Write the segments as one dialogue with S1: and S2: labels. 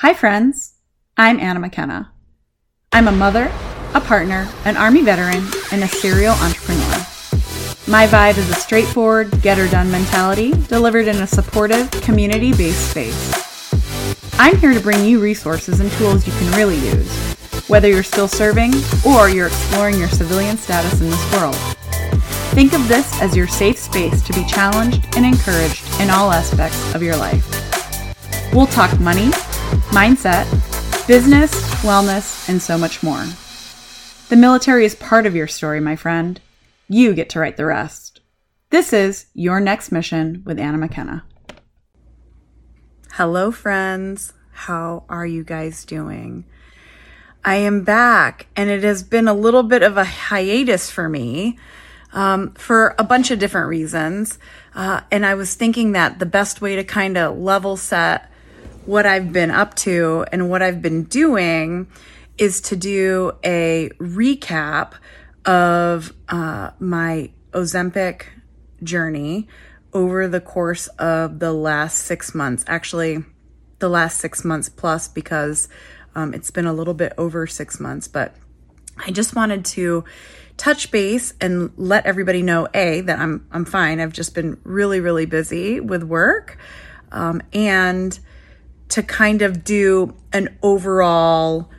S1: Hi, friends. I'm Anna McKenna. I'm a mother, a partner, an Army veteran, and a serial entrepreneur. My vibe is a straightforward, get her done mentality delivered in a supportive, community based space. I'm here to bring you resources and tools you can really use, whether you're still serving or you're exploring your civilian status in this world. Think of this as your safe space to be challenged and encouraged in all aspects of your life. We'll talk money mindset, business, wellness, and so much more. The military is part of your story, my friend. You get to write the rest. This is Your Next Mission with Anna McKenna. Hello, friends. How are you guys doing? I am back, and it has been a little bit of a hiatus for me um, for a bunch of different reasons. Uh, and I was thinking that the best way to kind of level set what I've been up to and what I've been doing is to do a recap of uh, my Ozempic journey over the course of the last six months. Actually, the last six months plus because um, it's been a little bit over six months, but I just wanted to touch base and let everybody know a that I'm I'm fine. I've just been really really busy with work, um, and to kind of do an overall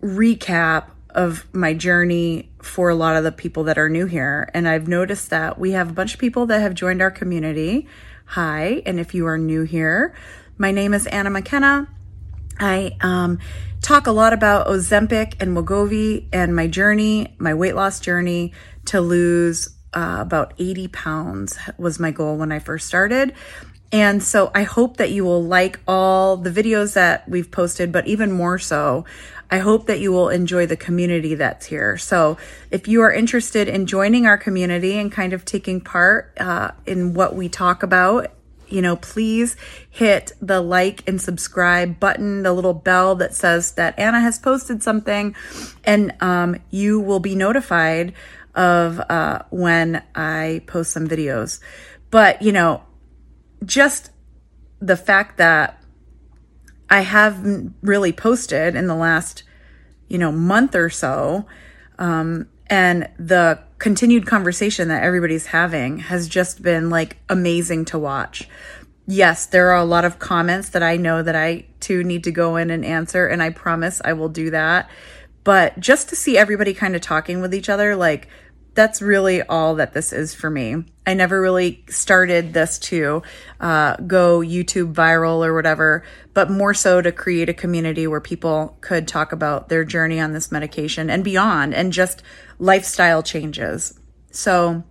S1: recap of my journey for a lot of the people that are new here. And I've noticed that we have a bunch of people that have joined our community. Hi, and if you are new here, my name is Anna McKenna. I um, talk a lot about Ozempic and Wegovy and my journey, my weight loss journey to lose uh, about 80 pounds was my goal when I first started. And so I hope that you will like all the videos that we've posted, but even more so, I hope that you will enjoy the community that's here. So if you are interested in joining our community and kind of taking part uh, in what we talk about, you know, please hit the like and subscribe button, the little bell that says that Anna has posted something, and um, you will be notified of uh, when I post some videos. But, you know, just the fact that I haven't really posted in the last, you know, month or so, um, and the continued conversation that everybody's having has just been like amazing to watch. Yes, there are a lot of comments that I know that I too need to go in and answer, and I promise I will do that. But just to see everybody kind of talking with each other, like that's really all that this is for me. I never really started this to uh, go YouTube viral or whatever, but more so to create a community where people could talk about their journey on this medication and beyond and just lifestyle changes. So,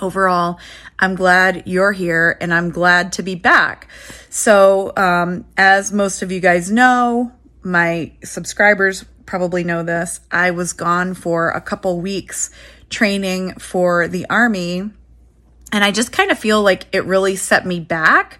S1: overall, I'm glad you're here and I'm glad to be back. So, um, as most of you guys know, my subscribers probably know this, I was gone for a couple weeks training for the Army. And I just kind of feel like it really set me back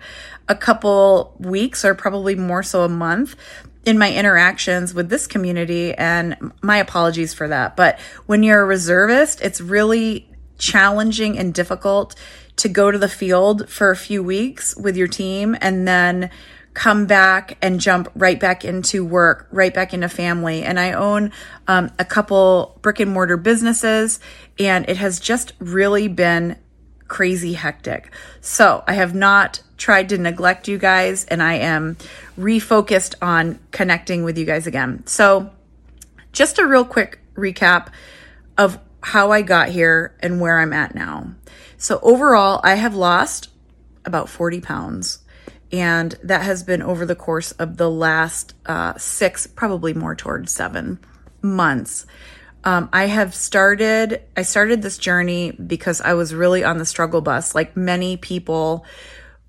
S1: a couple weeks or probably more so a month in my interactions with this community. And my apologies for that. But when you're a reservist, it's really challenging and difficult to go to the field for a few weeks with your team and then come back and jump right back into work, right back into family. And I own um, a couple brick and mortar businesses, and it has just really been crazy hectic. So I have not tried to neglect you guys, and I am refocused on connecting with you guys again. So, just a real quick recap of how I got here and where I'm at now. So, overall, I have lost about 40 pounds and that has been over the course of the last uh, six, probably more towards seven months. Um, I have started, I started this journey because I was really on the struggle bus, like many people,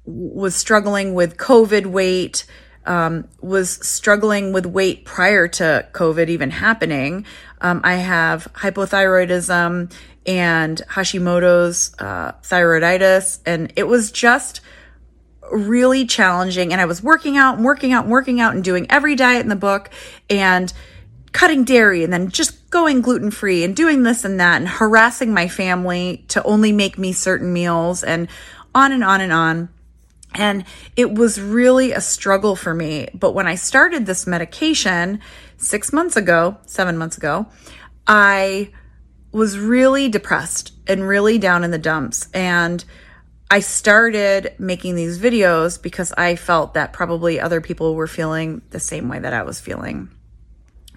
S1: was struggling with COVID weight, um, was struggling with weight prior to COVID even happening. Um, I have hypothyroidism and Hashimoto's uh, thyroiditis, and it was just really challenging. And I was working out and working out and working out and doing every diet in the book and cutting dairy and then just going gluten free and doing this and that and harassing my family to only make me certain meals and on and on and on. And it was really a struggle for me. But when I started this medication six months ago, seven months ago, I was really depressed and really down in the dumps. And I started making these videos because I felt that probably other people were feeling the same way that I was feeling.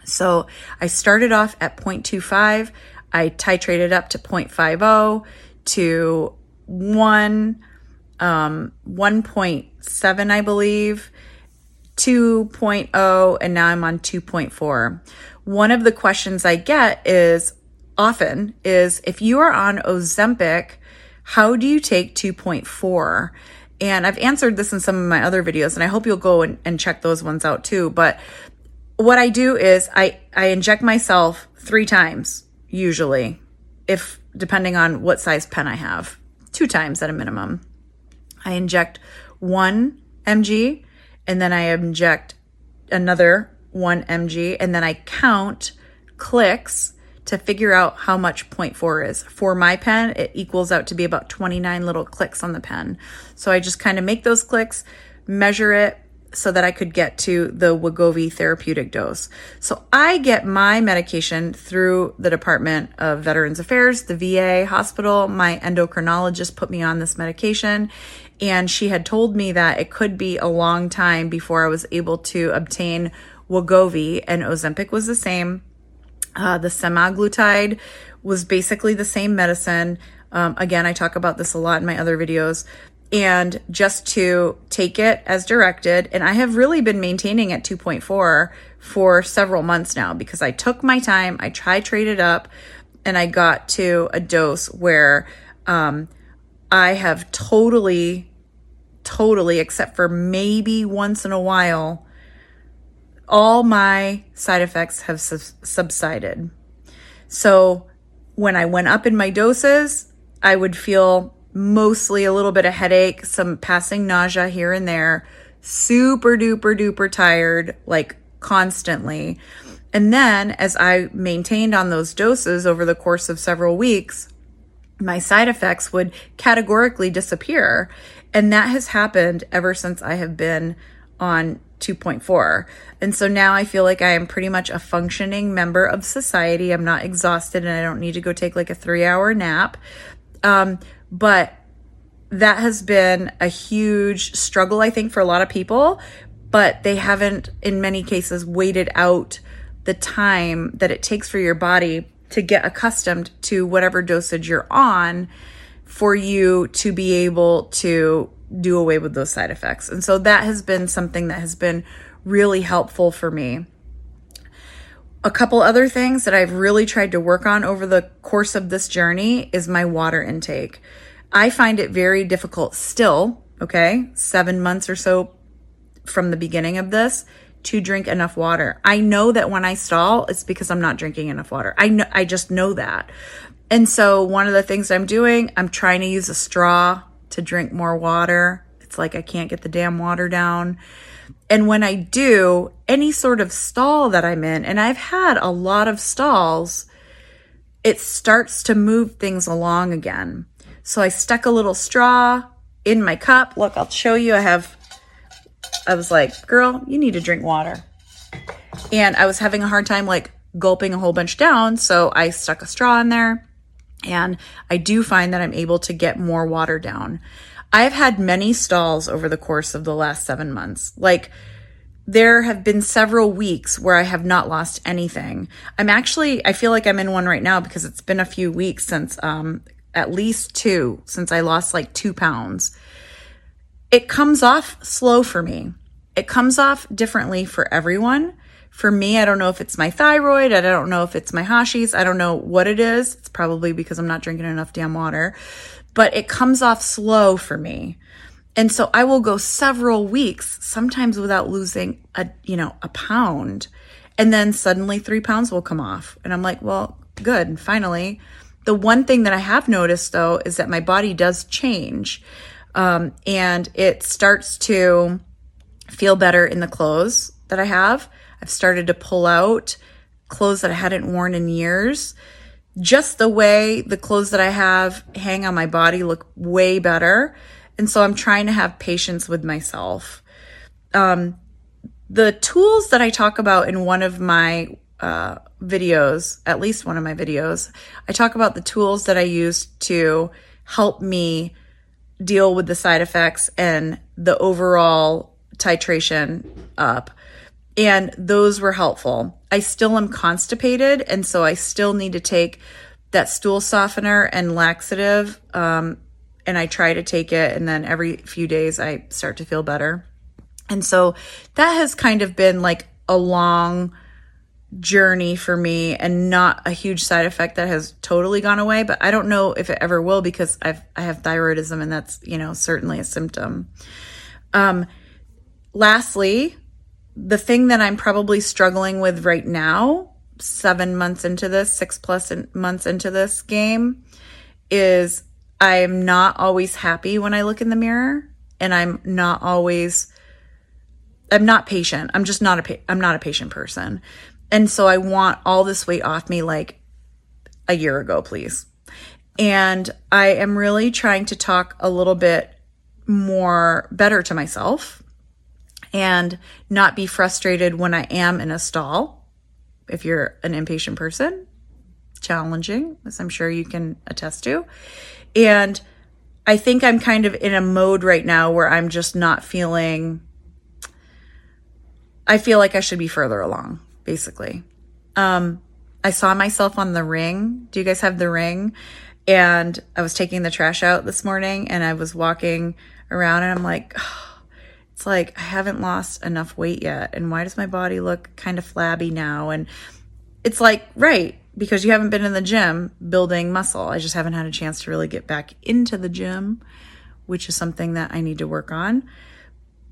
S1: So I started off at 0.25. I titrated up to 0.50 to 1, um, 1.7, I believe, 2.0, and now I'm on 2.4. One of the questions I get is often is if you are on Ozempic, how do you take 2.4? And I've answered this in some of my other videos, and I hope you'll go and, and check those ones out too. But what I do is I, I inject myself three times, usually, if depending on what size pen I have, two times at a minimum. I inject one mg and then I inject another one mg and then I count clicks to figure out how much 0.4 is. For my pen, it equals out to be about 29 little clicks on the pen. So I just kind of make those clicks, measure it so that I could get to the Wegovy therapeutic dose. So I get my medication through the Department of Veterans Affairs, the VA hospital. My endocrinologist put me on this medication and she had told me that it could be a long time before I was able to obtain Wegovy and Ozempic was the same. Uh, the semaglutide was basically the same medicine. Um, again, I talk about this a lot in my other videos. And just to take it as directed, and I have really been maintaining at 2.4 for several months now because I took my time, I titrated up, and I got to a dose where um, I have totally, totally, except for maybe once in a while, all my side effects have subsided. So when I went up in my doses, I would feel mostly a little bit of headache, some passing nausea here and there, super duper duper tired, like constantly. And then as I maintained on those doses over the course of several weeks, my side effects would categorically disappear. And that has happened ever since I have been on 2.4. And so now I feel like I am pretty much a functioning member of society. I'm not exhausted and I don't need to go take like a three hour nap. Um, but that has been a huge struggle, I think, for a lot of people. But they haven't, in many cases, waited out the time that it takes for your body to get accustomed to whatever dosage you're on for you to be able to do away with those side effects. And so that has been something that has been really helpful for me. A couple other things that I've really tried to work on over the course of this journey is my water intake. I find it very difficult still, okay, seven months or so from the beginning of this to drink enough water. I know that when I stall, it's because I'm not drinking enough water. I know, I just know that. And so one of the things I'm doing, I'm trying to use a straw to drink more water. It's like I can't get the damn water down. And when I do, any sort of stall that I'm in, and I've had a lot of stalls, it starts to move things along again. So I stuck a little straw in my cup. Look, I'll show you. I have, I was like, girl, you need to drink water. And I was having a hard time like gulping a whole bunch down. So I stuck a straw in there and I do find that I'm able to get more water down. I've had many stalls over the course of the last seven months. Like, there have been several weeks where I have not lost anything. I'm actually, I feel like I'm in one right now because it's been a few weeks since, um, at least two, since I lost like two pounds. It comes off slow for me. It comes off differently for everyone. For me, I don't know if it's my thyroid. I don't know if it's my Hashis. I don't know what it is. It's probably because I'm not drinking enough damn water, but it comes off slow for me. And so I will go several weeks, sometimes without losing a, you know, a pound. And then suddenly three pounds will come off. And I'm like, well, good. And finally. The one thing that I have noticed though is that my body does change. Um, and it starts to feel better in the clothes that I have. I've started to pull out clothes that I hadn't worn in years. Just the way the clothes that I have hang on my body look way better. And so I'm trying to have patience with myself. Um, the tools that I talk about in one of my uh, videos, at least one of my videos, I talk about the tools that I use to help me deal with the side effects and the overall titration up. And those were helpful. I still am constipated, and so I still need to take that stool softener and laxative. Um, and I try to take it, and then every few days I start to feel better. And so that has kind of been like a long journey for me and not a huge side effect that has totally gone away, but I don't know if it ever will because I've I have thyroidism and that's, you know, certainly a symptom. Um lastly, the thing that I'm probably struggling with right now, 7 months into this, 6 plus months into this game is I'm not always happy when I look in the mirror and I'm not always I'm not patient. I'm just not a I'm not a patient person. And so I want all this weight off me like a year ago, please. And I am really trying to talk a little bit more better to myself and not be frustrated when I am in a stall. If you're an impatient person, challenging, as I'm sure you can attest to. And I think I'm kind of in a mode right now where I'm just not feeling I feel like I should be further along, basically. Um, I saw myself on the ring. Do you guys have the ring? And I was taking the trash out this morning and I was walking around and I'm like, oh, it's like I haven't lost enough weight yet. And why does my body look kind of flabby now? And it's like, right, because you haven't been in the gym building muscle. I just haven't had a chance to really get back into the gym, which is something that I need to work on.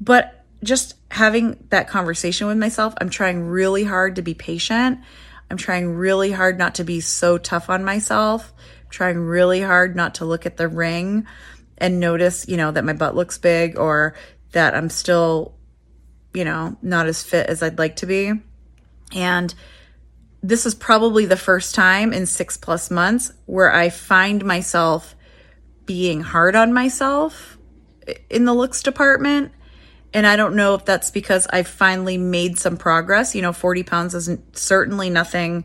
S1: But just having that conversation with myself, I'm trying really hard to be patient. I'm trying really hard not to be so tough on myself. I'm trying really hard not to look at the ring and notice, you know, that my butt looks big or that I'm still, you know, not as fit as I'd like to be. And this is probably the first time in six plus months where I find myself being hard on myself in the looks department and I don't know if that's because I finally made some progress. You know, 40 pounds isn't certainly nothing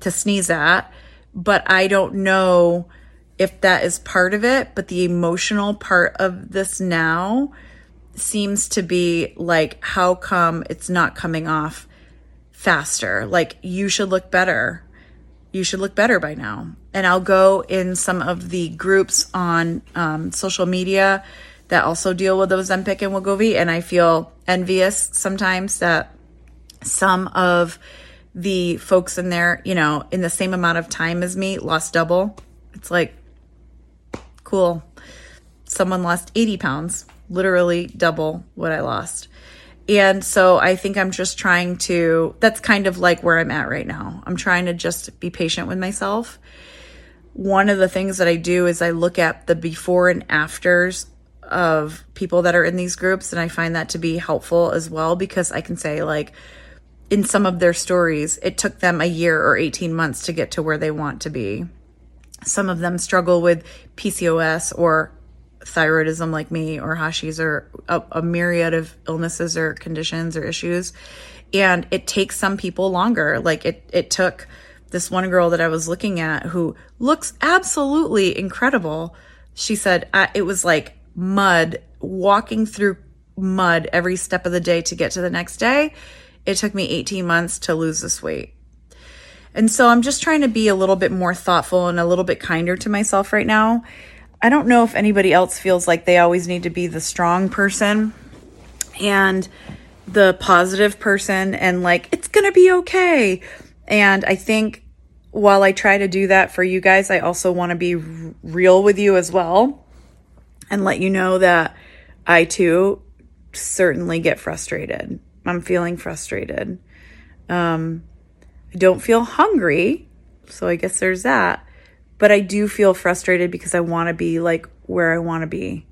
S1: to sneeze at, but I don't know if that is part of it. But the emotional part of this now seems to be like, how come it's not coming off faster? Like, you should look better. You should look better by now. And I'll go in some of the groups on um, social media that also deal with Ozempic and Wegovy, and I feel envious sometimes that some of the folks in there, you know, in the same amount of time as me, lost double. It's like, cool. Someone lost 80 pounds, literally double what I lost. And so I think I'm just trying to, that's kind of like where I'm at right now. I'm trying to just be patient with myself. One of the things that I do is I look at the before and afters of people that are in these groups and I find that to be helpful as well because I can say like in some of their stories it took them a year or 18 months to get to where they want to be. Some of them struggle with PCOS or thyroidism like me or Hashis or a, a myriad of illnesses or conditions or issues and it takes some people longer. Like it it took this one girl that I was looking at who looks absolutely incredible. She said it was like mud, walking through mud every step of the day to get to the next day, it took me 18 months to lose this weight. And so I'm just trying to be a little bit more thoughtful and a little bit kinder to myself right now. I don't know if anybody else feels like they always need to be the strong person and the positive person and like, it's going to be okay. And I think while I try to do that for you guys, I also want to be real with you as well and let you know that I too certainly get frustrated. I'm feeling frustrated. Um, I don't feel hungry, so I guess there's that. But I do feel frustrated because I want to be like where I want to be.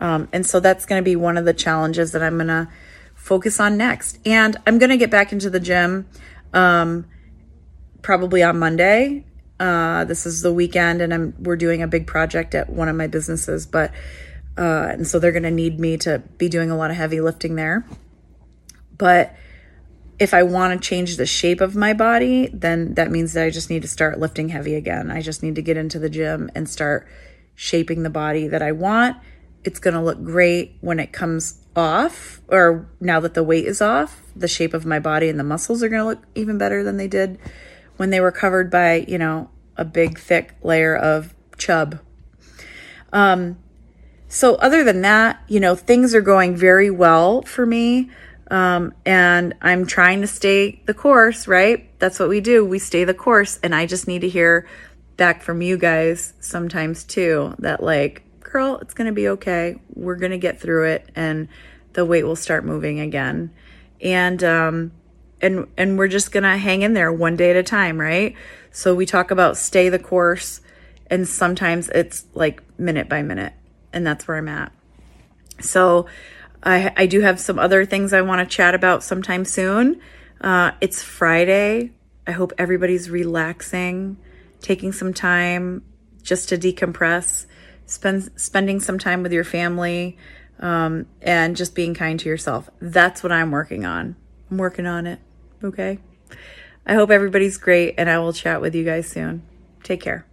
S1: Um, and so that's going to be one of the challenges that I'm going to focus on next. And I'm going to get back into the gym um, probably on Monday. Uh, this is the weekend, and I'm we're doing a big project at one of my businesses. But Uh, and so they're going to need me to be doing a lot of heavy lifting there. But if I want to change the shape of my body, then that means that I just need to start lifting heavy again. I just need to get into the gym and start shaping the body that I want. It's going to look great when it comes off, or now that the weight is off, the shape of my body and the muscles are going to look even better than they did when they were covered by, you know, a big thick layer of chub. Um, so other than that, you know, things are going very well for me. Um, and I'm trying to stay the course, right? That's what we do. We stay the course. And I just need to hear back from you guys sometimes too that, like, girl, it's going to be okay. We're going to get through it and the weight will start moving again. And, um, and, and we're just going to hang in there one day at a time, right? So we talk about stay the course and sometimes it's like minute by minute. And that's where I'm at. So, I, I do have some other things I want to chat about sometime soon. Uh, it's Friday. I hope everybody's relaxing, taking some time just to decompress, spend spending some time with your family, um, and just being kind to yourself. That's what I'm working on. I'm working on it. Okay. I hope everybody's great, and I will chat with you guys soon. Take care.